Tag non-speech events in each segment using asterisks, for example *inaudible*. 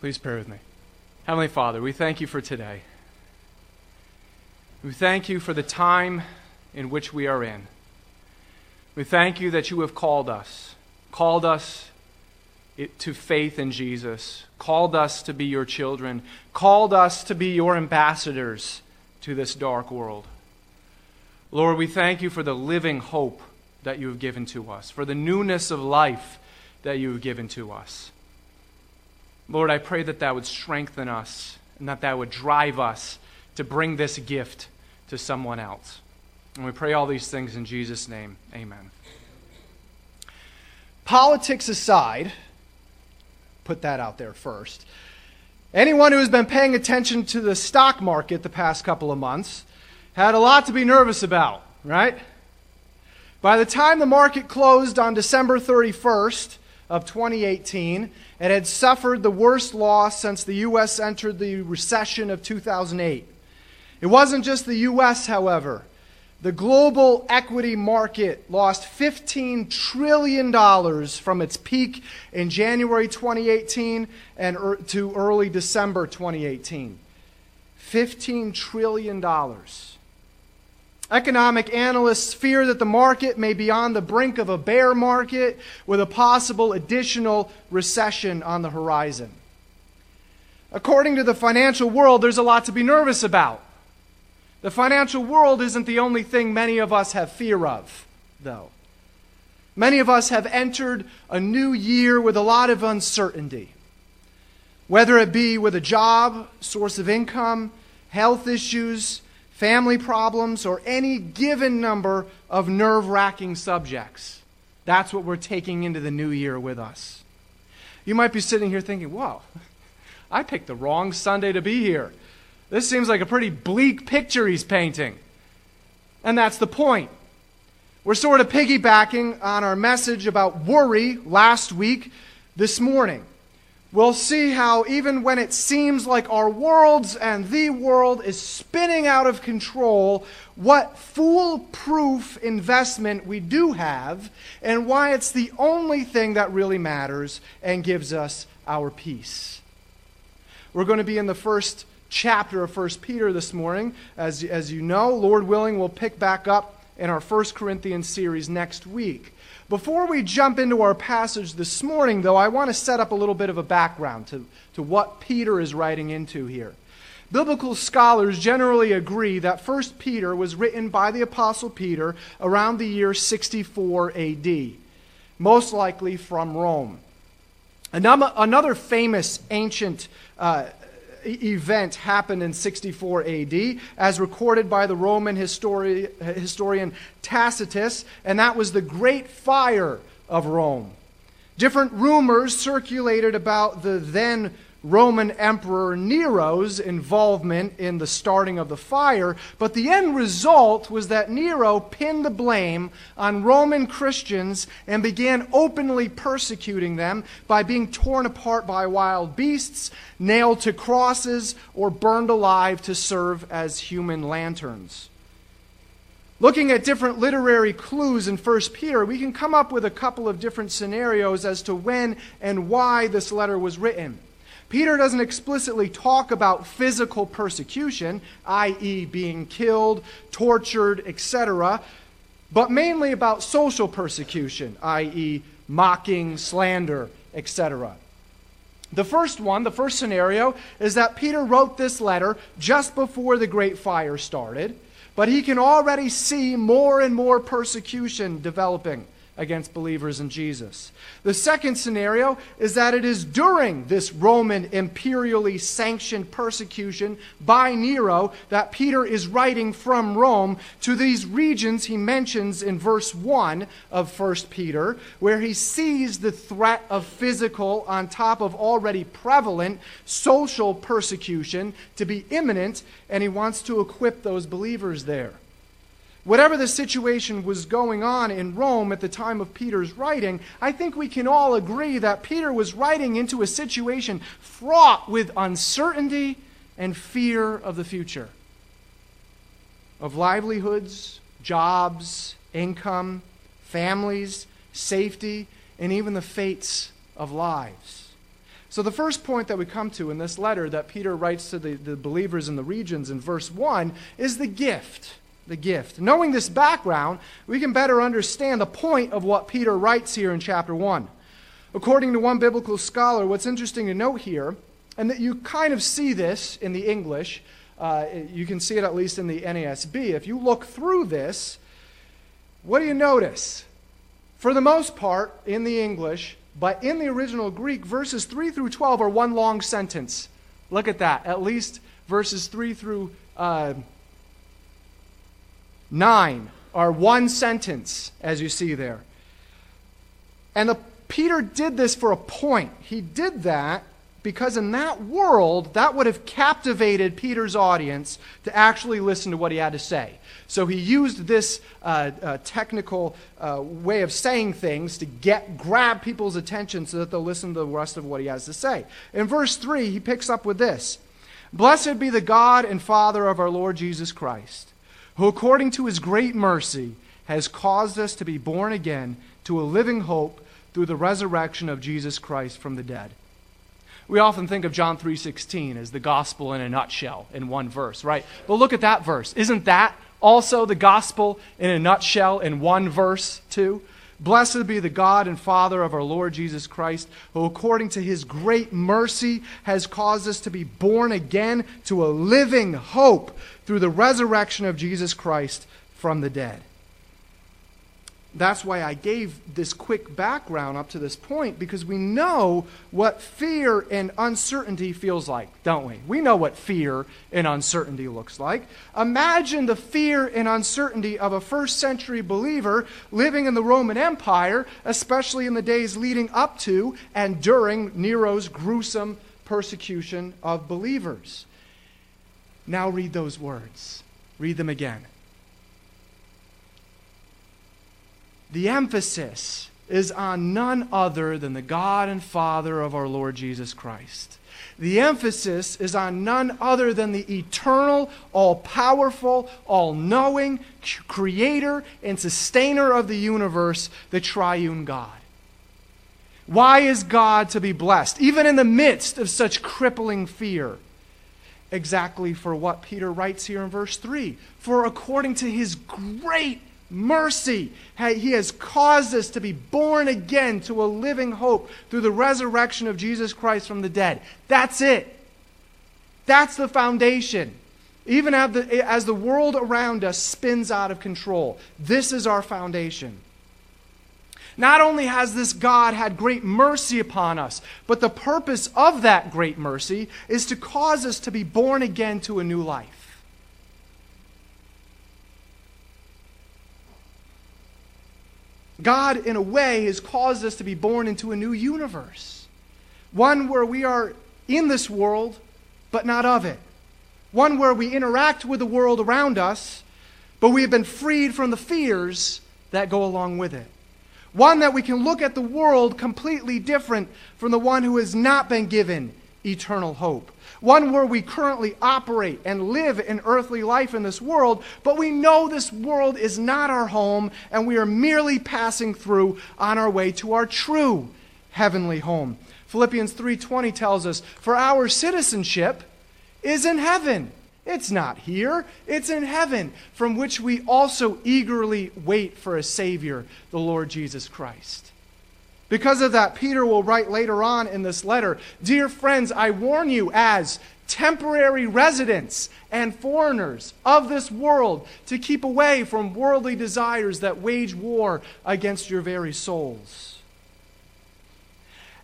Please pray with me. Heavenly Father, we thank you for today. We thank you for the time in which we are in. We thank you that you have called us, called us to faith in Jesus, called us to be your children, called us to be your ambassadors to this dark world. Lord, we thank you for the living hope that you have given to us, for the newness of life that you have given to us. Lord, I pray that that would strengthen us and that that would drive us to bring this gift to someone else. And we pray all these things in Jesus' name. Amen. Politics aside, put that out there first. Anyone who has been paying attention to the stock market the past couple of months had a lot to be nervous about, right? By the time the market closed on December 31st of 2018, it had suffered the worst loss since the U.S. entered the recession of 2008. It wasn't just the U.S., however. The global equity market lost $15 trillion from its peak in January 2018 and er- to early December 2018. $15 trillion. Economic analysts fear that the market may be on the brink of a bear market with a possible additional recession on the horizon. According to the financial world, there's a lot to be nervous about. The financial world isn't the only thing many of us have fear of, though. Many of us have entered a new year with a lot of uncertainty, whether it be with a job, source of income, health issues, family problems, or any given number of nerve wracking subjects. That's what we're taking into the new year with us. You might be sitting here thinking, "Wow, *laughs* I picked the wrong Sunday to be here. This seems like a pretty bleak picture he's painting. And that's the point. We're sort of piggybacking on our message about worry last week this morning we'll see how even when it seems like our worlds and the world is spinning out of control, what foolproof investment we do have, and why it's the only thing that really matters and gives us our peace. We're going to be in the first chapter of 1 Peter this morning. As, as you know, Lord willing, we'll pick back up in our 1 Corinthians series next week. Before we jump into our passage this morning, though, I want to set up a little bit of a background to, to what Peter is writing into here. Biblical scholars generally agree that 1 Peter was written by the Apostle Peter around the year 64 AD, most likely from Rome. Another famous ancient uh, event happened in 64 AD, as recorded by the Roman histori- historian Tacitus, and that was the Great Fire of Rome. Different rumors circulated about the then Roman Emperor Nero's involvement in the starting of the fire, but the end result was that Nero pinned the blame on Roman Christians and began openly persecuting them by being torn apart by wild beasts, nailed to crosses, or burned alive to serve as human lanterns. Looking at different literary clues in 1 Peter, we can come up with a couple of different scenarios as to when and why this letter was written. Peter doesn't explicitly talk about physical persecution, i.e., being killed, tortured, etc., but mainly about social persecution, i.e., mocking, slander, etc. The first one, the first scenario, is that Peter wrote this letter just before the great fire started, but he can already see more and more persecution developing against believers in Jesus. The second scenario is that it is during this Roman imperially sanctioned persecution by Nero that Peter is writing from Rome to these regions he mentions in verse 1 of 1 Peter, where he sees the threat of physical on top of already prevalent social persecution to be imminent, and he wants to equip those believers there. Whatever the situation was going on in Rome at the time of Peter's writing, I think we can all agree that Peter was writing into a situation fraught with uncertainty and fear of the future, of livelihoods, jobs, income, families, safety, and even the fates of lives. So, the first point that we come to in this letter that Peter writes to the, the believers in the regions in verse 1 is the gift. The gift. Knowing this background, we can better understand the point of what Peter writes here in chapter 1. According to one biblical scholar, what's interesting to note here, and that you kind of see this in the English, uh, you can see it at least in the NASB. If you look through this, what do you notice? For the most part, in the English, but in the original Greek, verses 3 through 12 are one long sentence. Look at that. At least verses 3 through uh, 9 are one sentence, as you see there. And the, Peter did this for a point. He did that because in that world, that would have captivated Peter's audience to actually listen to what he had to say. So he used this uh, uh, technical uh, way of saying things to get grab people's attention so that they'll listen to the rest of what he has to say. In verse 3, he picks up with this Blessed be the God and Father of our Lord Jesus Christ, who according to his great mercy has caused us to be born again to a living hope through the resurrection of Jesus Christ from the dead we often think of John 3:16 as the gospel in a nutshell in one verse, right? But look at that verse. Isn't that also the gospel in a nutshell in one verse too? Blessed be the God and Father of our Lord Jesus Christ, who according to his great mercy has caused us to be born again to a living hope through the resurrection of Jesus Christ from the dead. That's why I gave this quick background up to this point, because we know what fear and uncertainty feels like, don't we? We know what fear and uncertainty looks like. Imagine the fear and uncertainty of a first century believer living in the Roman Empire, especially in the days leading up to and during Nero's gruesome persecution of believers. Now read those words. Read them again. The emphasis is on none other than the God and Father of our Lord Jesus Christ. The emphasis is on none other than the eternal, all powerful, all knowing creator and sustainer of the universe, the triune God. Why is God to be blessed, even in the midst of such crippling fear? Exactly for what Peter writes here in verse 3 For according to his great mercy. He has caused us to be born again to a living hope through the resurrection of Jesus Christ from the dead. That's it. That's the foundation. Even as the, as the world around us spins out of control, this is our foundation. Not only has this God had great mercy upon us, but the purpose of that great mercy is to cause us to be born again to a new life. God, in a way, has caused us to be born into a new universe. One where we are in this world, but not of it. One where we interact with the world around us, but we have been freed from the fears that go along with it. One that we can look at the world completely different from the one who has not been given eternal hope one where we currently operate and live an earthly life in this world, but we know this world is not our home and we are merely passing through on our way to our true heavenly home. Philippians 3:20 tells us, "For our citizenship is in heaven." It's not here, it's in heaven, from which we also eagerly wait for a Savior, the Lord Jesus Christ. Because of that, Peter will write later on in this letter Dear friends, I warn you as temporary residents and foreigners of this world to keep away from worldly desires that wage war against your very souls.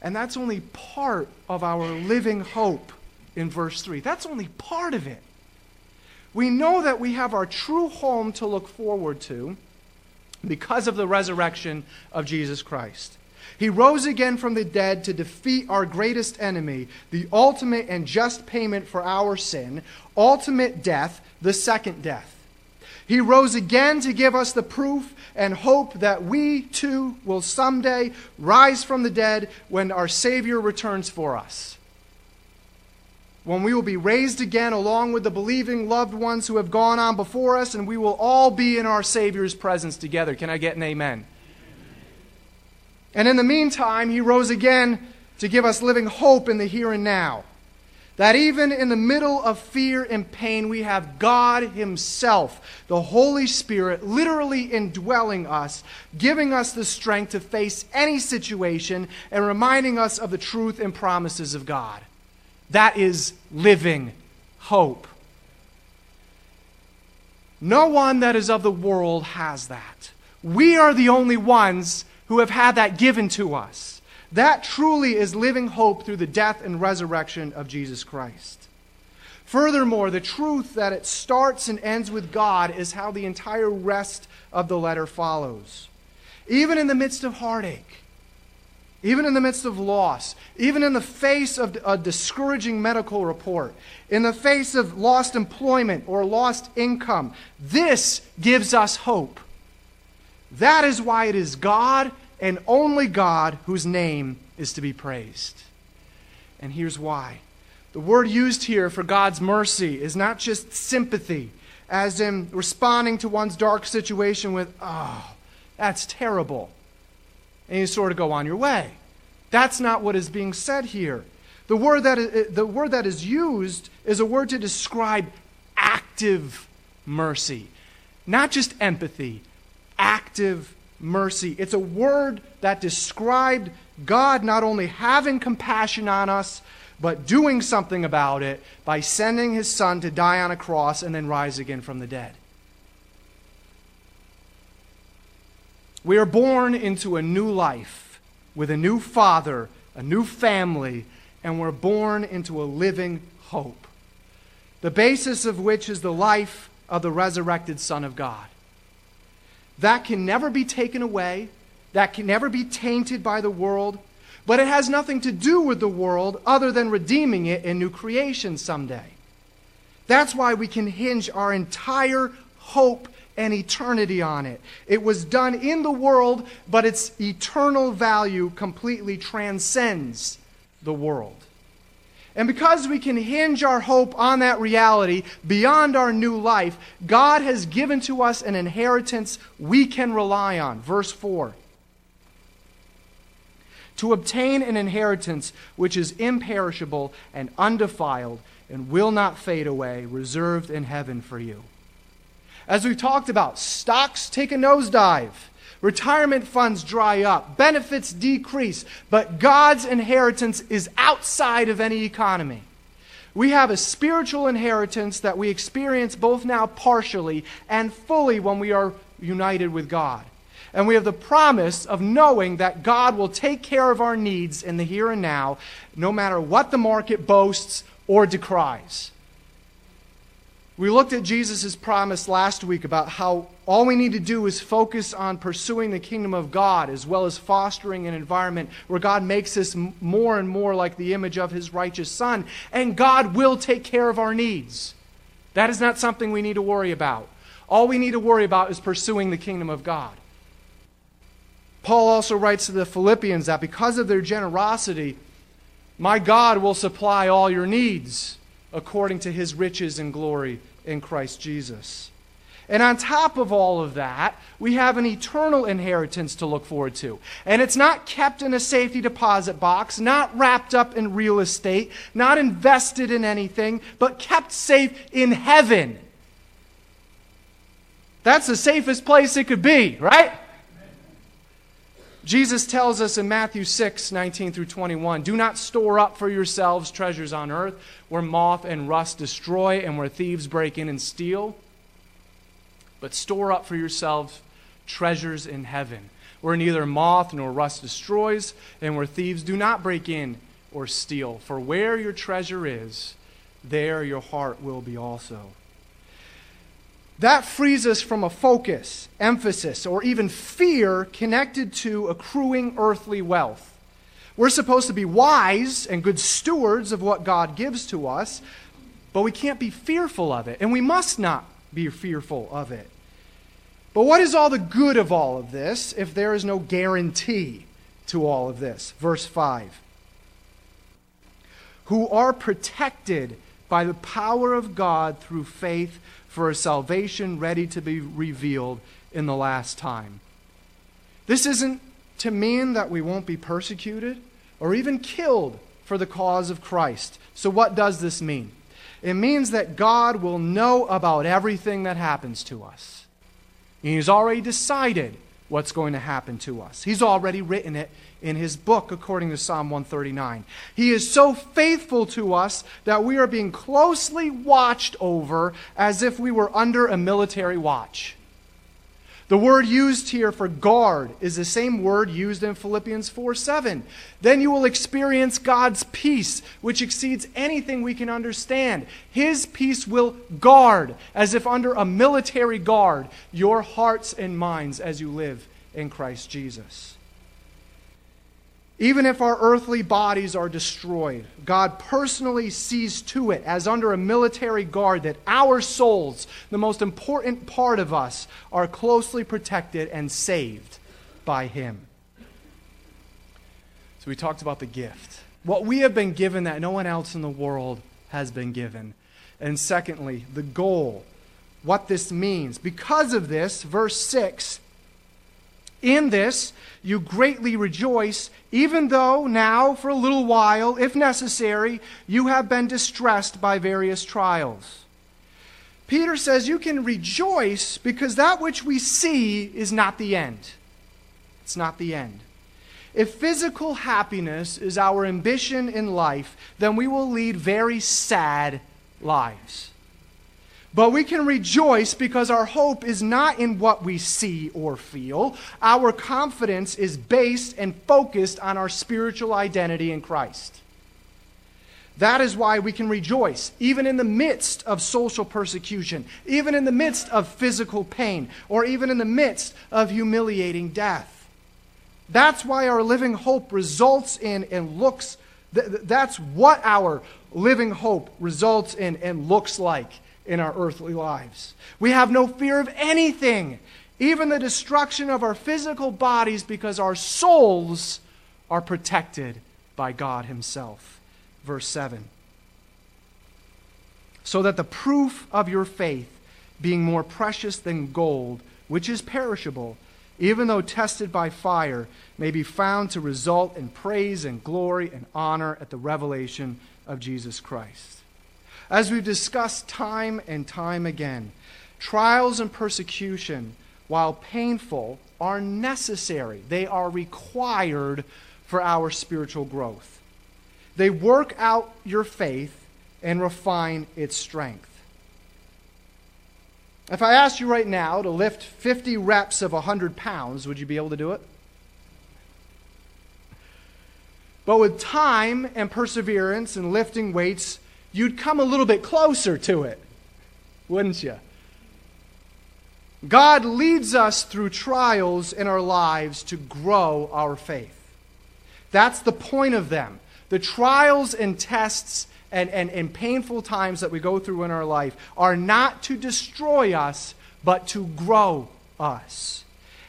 And that's only part of our living hope in verse 3. That's only part of it. We know that we have our true home to look forward to because of the resurrection of Jesus Christ. He rose again from the dead to defeat our greatest enemy, the ultimate and just payment for our sin, ultimate death, the second death. He rose again to give us the proof and hope that we too will someday rise from the dead when our Savior returns for us. When we will be raised again along with the believing loved ones who have gone on before us, and we will all be in our Savior's presence together. Can I get an amen? And in the meantime, he rose again to give us living hope in the here and now. That even in the middle of fear and pain, we have God Himself, the Holy Spirit, literally indwelling us, giving us the strength to face any situation and reminding us of the truth and promises of God. That is living hope. No one that is of the world has that. We are the only ones who have had that given to us. That truly is living hope through the death and resurrection of Jesus Christ. Furthermore, the truth that it starts and ends with God is how the entire rest of the letter follows. Even in the midst of heartache, even in the midst of loss, even in the face of a discouraging medical report, in the face of lost employment or lost income, this gives us hope. That is why it is God and only God whose name is to be praised. And here's why. The word used here for God's mercy is not just sympathy, as in responding to one's dark situation with, oh, that's terrible and you sort of go on your way. That's not what is being said here. The word that is, the word that is used is a word to describe active mercy, not just empathy, active mercy. It's a word that described God not only having compassion on us, but doing something about it by sending his son to die on a cross and then rise again from the dead. We are born into a new life with a new father, a new family, and we're born into a living hope, the basis of which is the life of the resurrected Son of God. That can never be taken away, that can never be tainted by the world, but it has nothing to do with the world other than redeeming it in new creation someday. That's why we can hinge our entire hope and eternity on it. It was done in the world, but its eternal value completely transcends the world. And because we can hinge our hope on that reality beyond our new life, God has given to us an inheritance we can rely on. Verse 4 To obtain an inheritance which is imperishable and undefiled and will not fade away, reserved in heaven for you. As we've talked about, stocks take a nosedive. Retirement funds dry up, benefits decrease, but God's inheritance is outside of any economy. We have a spiritual inheritance that we experience both now partially and fully when we are united with God. And we have the promise of knowing that God will take care of our needs in the here and now, no matter what the market boasts or decries. We looked at Jesus' promise last week about how all we need to do is focus on pursuing the kingdom of God as well as fostering an environment where God makes us more and more like the image of his righteous Son, and God will take care of our needs. That is not something we need to worry about. All we need to worry about is pursuing the kingdom of God. Paul also writes to the Philippians that because of their generosity, my God will supply all your needs according to his riches and glory in Christ Jesus. And on top of all of that, we have an eternal inheritance to look forward to. And it's not kept in a safety deposit box, not wrapped up in real estate, not invested in anything, but kept safe in heaven. That's the safest place it could be, right? Jesus tells us in Matthew 6, 19 through 21, Do not store up for yourselves treasures on earth where moth and rust destroy and where thieves break in and steal, but store up for yourselves treasures in heaven where neither moth nor rust destroys and where thieves do not break in or steal. For where your treasure is, there your heart will be also. That frees us from a focus, emphasis, or even fear connected to accruing earthly wealth. We're supposed to be wise and good stewards of what God gives to us, but we can't be fearful of it, and we must not be fearful of it. But what is all the good of all of this if there is no guarantee to all of this? Verse 5 Who are protected by the power of God through faith for a salvation ready to be revealed in the last time. This isn't to mean that we won't be persecuted or even killed for the cause of Christ. So, what does this mean? It means that God will know about everything that happens to us. He's already decided what's going to happen to us. He's already written it in his book, according to Psalm 139. He is so faithful to us that we are being closely watched over as if we were under a military watch. The word used here for guard is the same word used in Philippians 4 7. Then you will experience God's peace, which exceeds anything we can understand. His peace will guard, as if under a military guard, your hearts and minds as you live in Christ Jesus. Even if our earthly bodies are destroyed, God personally sees to it, as under a military guard, that our souls, the most important part of us, are closely protected and saved by Him. So we talked about the gift. What we have been given that no one else in the world has been given. And secondly, the goal. What this means. Because of this, verse 6 in this you greatly rejoice, even though now, for a little while, if necessary, you have been distressed by various trials. Peter says you can rejoice because that which we see is not the end. It's not the end. If physical happiness is our ambition in life, then we will lead very sad lives. But we can rejoice because our hope is not in what we see or feel. Our confidence is based and focused on our spiritual identity in Christ. That is why we can rejoice, even in the midst of social persecution, even in the midst of physical pain, or even in the midst of humiliating death. That's why our living hope results in and looks, that's what our living hope results in and looks like in our earthly lives. We have no fear of anything, even the destruction of our physical bodies, because our souls are protected by God Himself. Verse 7. So that the proof of your faith, being more precious than gold, which is perishable, even though tested by fire, may be found to result in praise and glory and honor at the revelation of Jesus Christ. As we've discussed time and time again, trials and persecution, while painful, are necessary. They are required for our spiritual growth. They work out your faith and refine its strength. If I asked you right now to lift 50 reps of 100 pounds, would you be able to do it? But with time and perseverance and lifting weights, you'd come a little bit closer to it, wouldn't you? God leads us through trials in our lives to grow our faith. That's the point of them. The trials and tests and, and, and painful times that we go through in our life are not to destroy us, but to grow us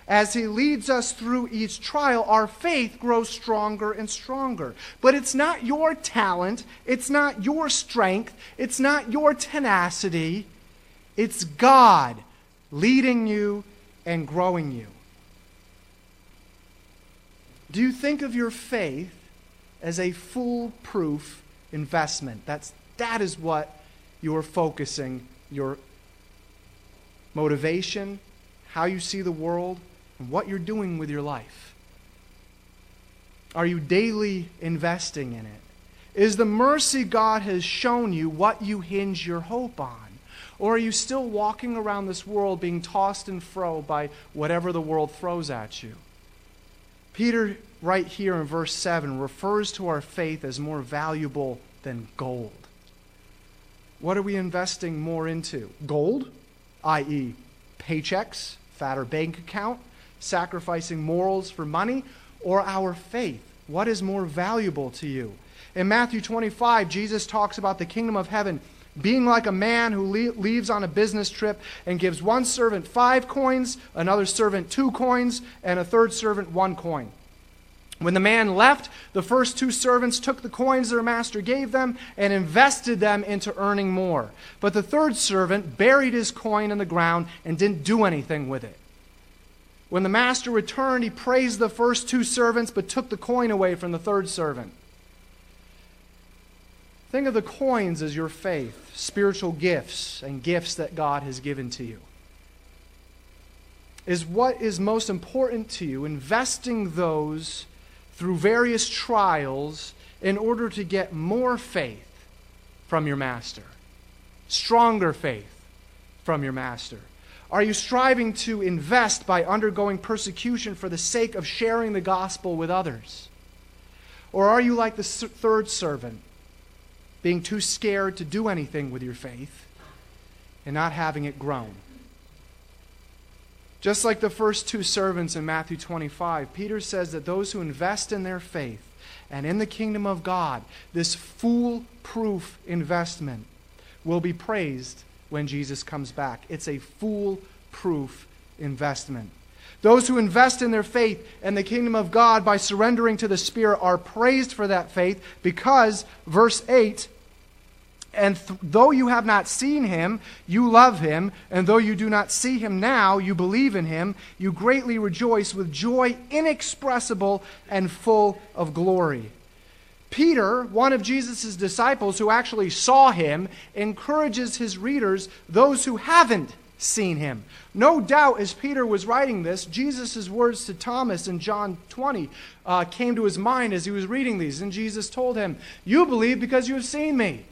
as He leads us through each trial, our faith grows stronger and stronger. But it's not your talent, it's not your strength, it's not your tenacity. It's God leading you and growing you. Do you think of your faith as a foolproof investment? That's, that is what you are focusing your motivation, how you see the world, and what you're doing with your life. Are you daily investing in it? Is the mercy God has shown you what you hinge your hope on? Or are you still walking around this world being tossed and fro by whatever the world throws at you? Peter, right here in verse 7, refers to our faith as more valuable than gold. What are we investing more into? Gold, i.e., paychecks, fatter bank account, sacrificing morals for money, or our faith? What is more valuable to you? In Matthew 25, Jesus talks about the kingdom of heaven being like a man who leaves on a business trip and gives one servant five coins, another servant two coins, and a third servant one coin. When the man left, the first two servants took the coins their master gave them and invested them into earning more. But the third servant buried his coin in the ground and didn't do anything with it. When the master returned, he praised the first two servants, but took the coin away from the third servant. Think of the coins as your faith, spiritual gifts, and gifts that God has given to you. Is what is most important to you, investing those through various trials in order to get more faith from your master, stronger faith from your master. Are you striving to invest by undergoing persecution for the sake of sharing the gospel with others? Or are you like the third servant, being too scared to do anything with your faith and not having it grown? Just like the first two servants in Matthew 25, Peter says that those who invest in their faith and in the kingdom of God, this foolproof investment, will be praised when Jesus comes back. It's a foolproof investment. Those who invest in their faith and the kingdom of God by surrendering to the Spirit are praised for that faith because, verse 8, and th- though you have not seen him, you love him. And though you do not see him now, you believe in him. You greatly rejoice with joy inexpressible and full of glory. Peter, one of Jesus' disciples who actually saw him, encourages his readers, those who haven't seen him. No doubt, as Peter was writing this, Jesus' words to Thomas in John 20 uh, came to his mind as he was reading these. And Jesus told him, You believe because you have seen me.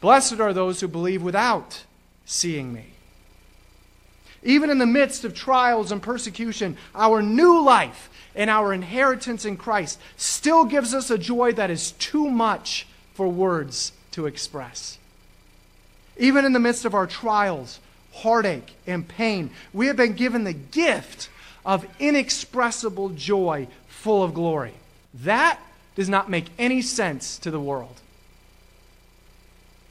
Blessed are those who believe without seeing me. Even in the midst of trials and persecution, our new life and our inheritance in Christ still gives us a joy that is too much for words to express. Even in the midst of our trials, heartache, and pain, we have been given the gift of inexpressible joy full of glory. That does not make any sense to the world.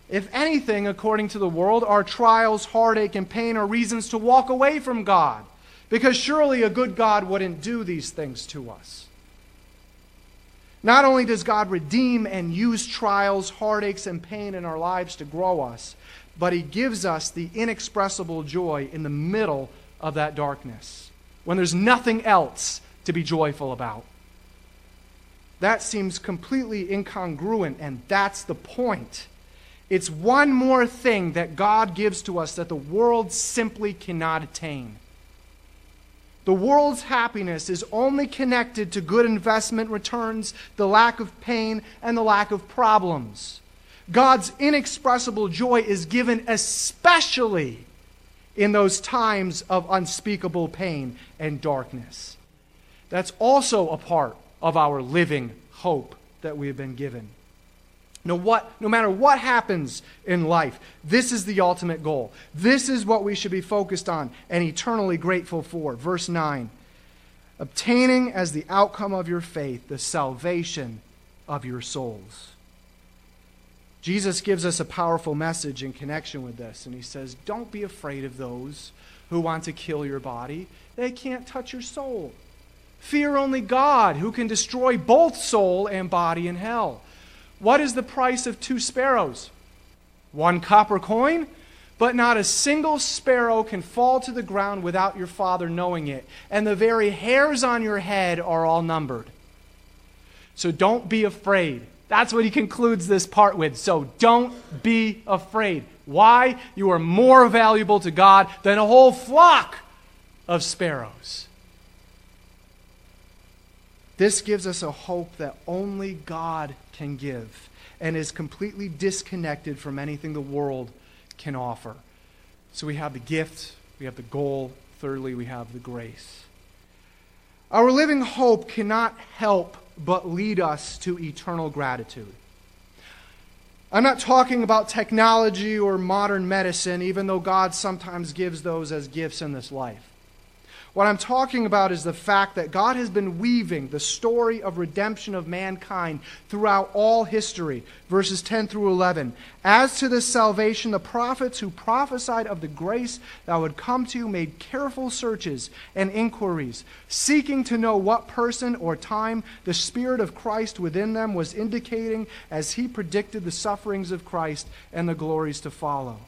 If anything, according to the world, our trials, heartache, and pain are reasons to walk away from God. Because surely a good God wouldn't do these things to us. Not only does God redeem and use trials, heartaches, and pain in our lives to grow us, but He gives us the inexpressible joy in the middle of that darkness, when there's nothing else to be joyful about. That seems completely incongruent, and that's the point. It's one more thing that God gives to us that the world simply cannot attain. The world's happiness is only connected to good investment returns, the lack of pain, and the lack of problems. God's inexpressible joy is given especially in those times of unspeakable pain and darkness. That's also a part of our living hope that we have been given. No, what, no matter what happens in life, this is the ultimate goal. This is what we should be focused on and eternally grateful for. Verse 9 obtaining as the outcome of your faith the salvation of your souls. Jesus gives us a powerful message in connection with this, and he says, Don't be afraid of those who want to kill your body, they can't touch your soul. Fear only God, who can destroy both soul and body in hell. What is the price of two sparrows? One copper coin? But not a single sparrow can fall to the ground without your Father knowing it, and the very hairs on your head are all numbered. So don't be afraid. That's what he concludes this part with. So don't be afraid. Why? You are more valuable to God than a whole flock of sparrows. This gives us a hope that only God can give and is completely disconnected from anything the world can offer. So we have the gift, we have the goal, thirdly, we have the grace. Our living hope cannot help but lead us to eternal gratitude. I'm not talking about technology or modern medicine, even though God sometimes gives those as gifts in this life. What I'm talking about is the fact that God has been weaving the story of redemption of mankind throughout all history, verses 10 through 11. As to this salvation, the prophets who prophesied of the grace that would come to you made careful searches and inquiries, seeking to know what person or time the Spirit of Christ within them was indicating as he predicted the sufferings of Christ and the glories to follow.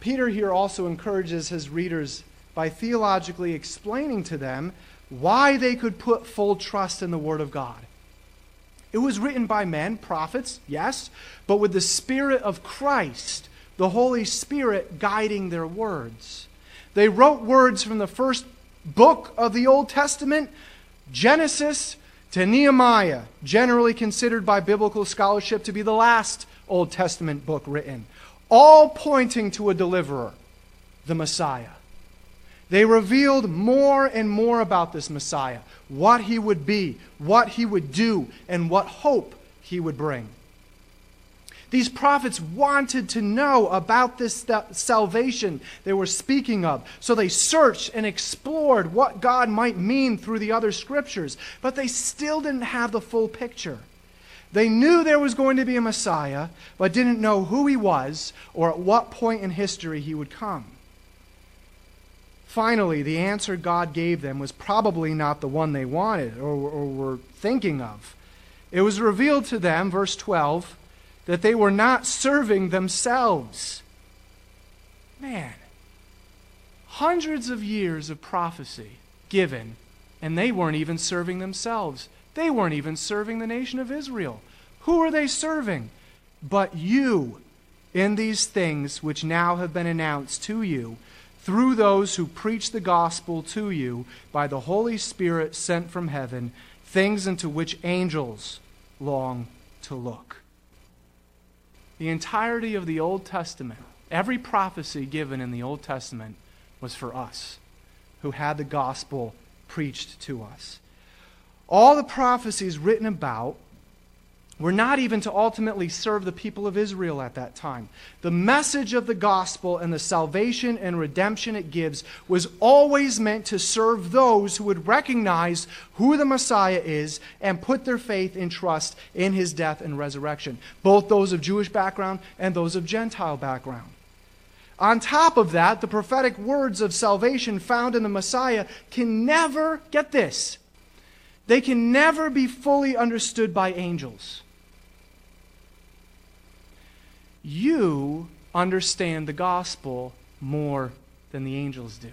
Peter here also encourages his readers by theologically explaining to them why they could put full trust in the Word of God. It was written by men, prophets, yes, but with the Spirit of Christ, the Holy Spirit guiding their words. They wrote words from the first book of the Old Testament, Genesis, to Nehemiah, generally considered by biblical scholarship to be the last Old Testament book written, all pointing to a deliverer, the Messiah. They revealed more and more about this Messiah, what he would be, what he would do, and what hope he would bring. These prophets wanted to know about this salvation they were speaking of. So they searched and explored what God might mean through the other scriptures, but they still didn't have the full picture. They knew there was going to be a Messiah, but didn't know who he was or at what point in history he would come. Finally, the answer God gave them was probably not the one they wanted or, or were thinking of. It was revealed to them, verse 12, that they were not serving themselves. Man, hundreds of years of prophecy given, and they weren't even serving themselves. They weren't even serving the nation of Israel. Who are they serving? But you, in these things which now have been announced to you through those who preach the gospel to you by the Holy Spirit sent from heaven, things into which angels long to look. The entirety of the Old Testament, every prophecy given in the Old Testament, was for us who had the gospel preached to us. All the prophecies written about were not even to ultimately serve the people of Israel at that time. The message of the gospel and the salvation and redemption it gives was always meant to serve those who would recognize who the Messiah is and put their faith and trust in his death and resurrection, both those of Jewish background and those of Gentile background. On top of that, the prophetic words of salvation found in the Messiah can never, get this, they can never be fully understood by angels you understand the gospel more than the angels do.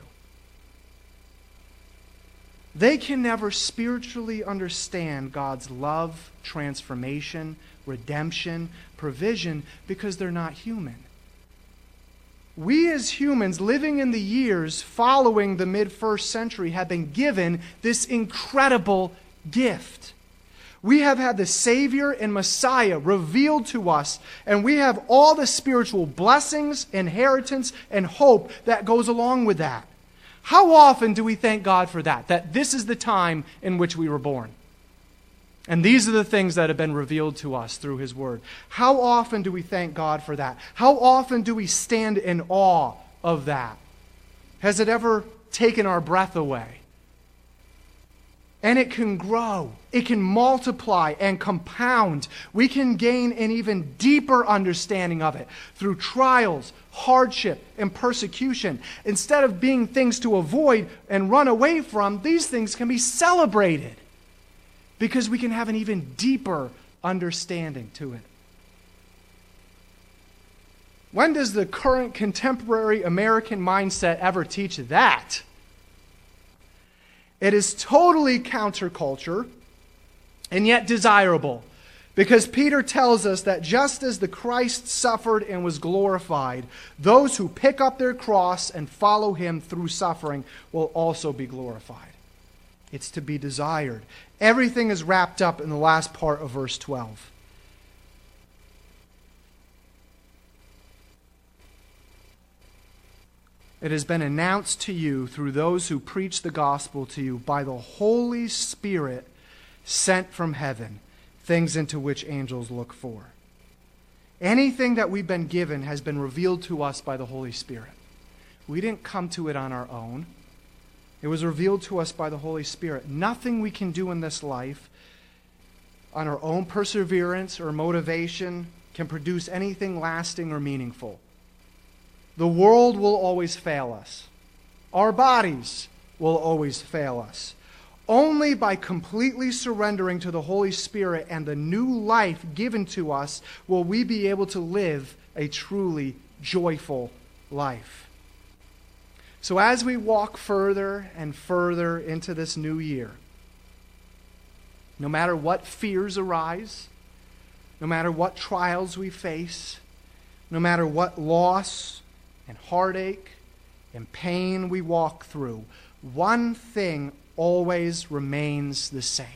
They can never spiritually understand God's love, transformation, redemption, provision because they're not human. We, as humans living in the years following the mid first century, have been given this incredible gift. We have had the Savior and Messiah revealed to us, and we have all the spiritual blessings, inheritance, and hope that goes along with that. How often do we thank God for that? That this is the time in which we were born. And these are the things that have been revealed to us through His Word. How often do we thank God for that? How often do we stand in awe of that? Has it ever taken our breath away? And it can grow, it can multiply and compound. We can gain an even deeper understanding of it through trials, hardship, and persecution. Instead of being things to avoid and run away from, these things can be celebrated because we can have an even deeper understanding to it. When does the current contemporary American mindset ever teach that? It is totally counterculture and yet desirable. Because Peter tells us that just as the Christ suffered and was glorified, those who pick up their cross and follow him through suffering will also be glorified. It's to be desired. Everything is wrapped up in the last part of verse 12. It has been announced to you through those who preach the gospel to you by the Holy Spirit sent from heaven, things into which angels look for. Anything that we've been given has been revealed to us by the Holy Spirit. We didn't come to it on our own. It was revealed to us by the Holy Spirit. Nothing we can do in this life on our own perseverance or motivation can produce anything lasting or meaningful. The world will always fail us. Our bodies will always fail us. Only by completely surrendering to the Holy Spirit and the new life given to us will we be able to live a truly joyful life. So, as we walk further and further into this new year, no matter what fears arise, no matter what trials we face, no matter what loss and heartache and pain we walk through, one thing always remains the same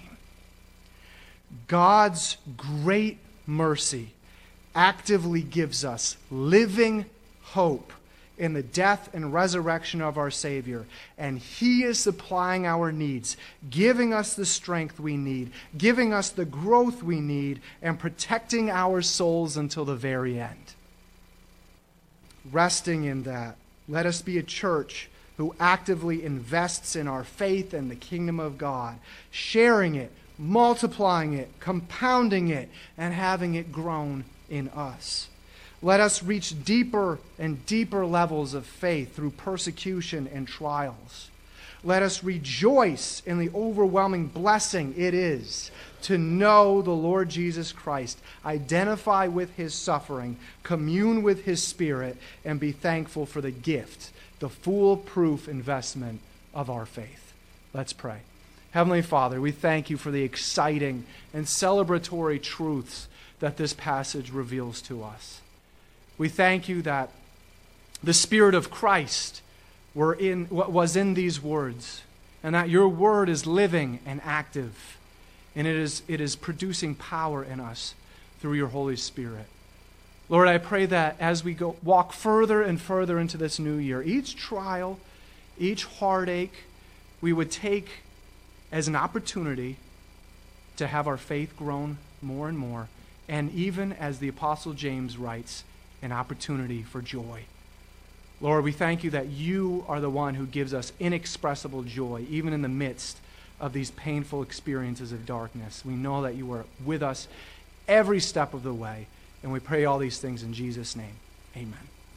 God's great mercy actively gives us living hope in the death and resurrection of our Savior. And He is supplying our needs, giving us the strength we need, giving us the growth we need, and protecting our souls until the very end. Resting in that, let us be a church who actively invests in our faith and the kingdom of God, sharing it, multiplying it, compounding it, and having it grown in us. Let us reach deeper and deeper levels of faith through persecution and trials. Let us rejoice in the overwhelming blessing it is to know the Lord Jesus Christ, identify with his suffering, commune with his spirit, and be thankful for the gift, the foolproof investment of our faith. Let's pray. Heavenly Father, we thank you for the exciting and celebratory truths that this passage reveals to us. We thank you that the Spirit of Christ were in, what was in these words, and that your word is living and active, and it is, it is producing power in us through your Holy Spirit. Lord, I pray that as we go walk further and further into this new year, each trial, each heartache, we would take as an opportunity to have our faith grown more and more and even as the Apostle James writes, an opportunity for joy. Lord, we thank you that you are the one who gives us inexpressible joy, even in the midst of these painful experiences of darkness. We know that you are with us every step of the way, and we pray all these things in Jesus' name. Amen.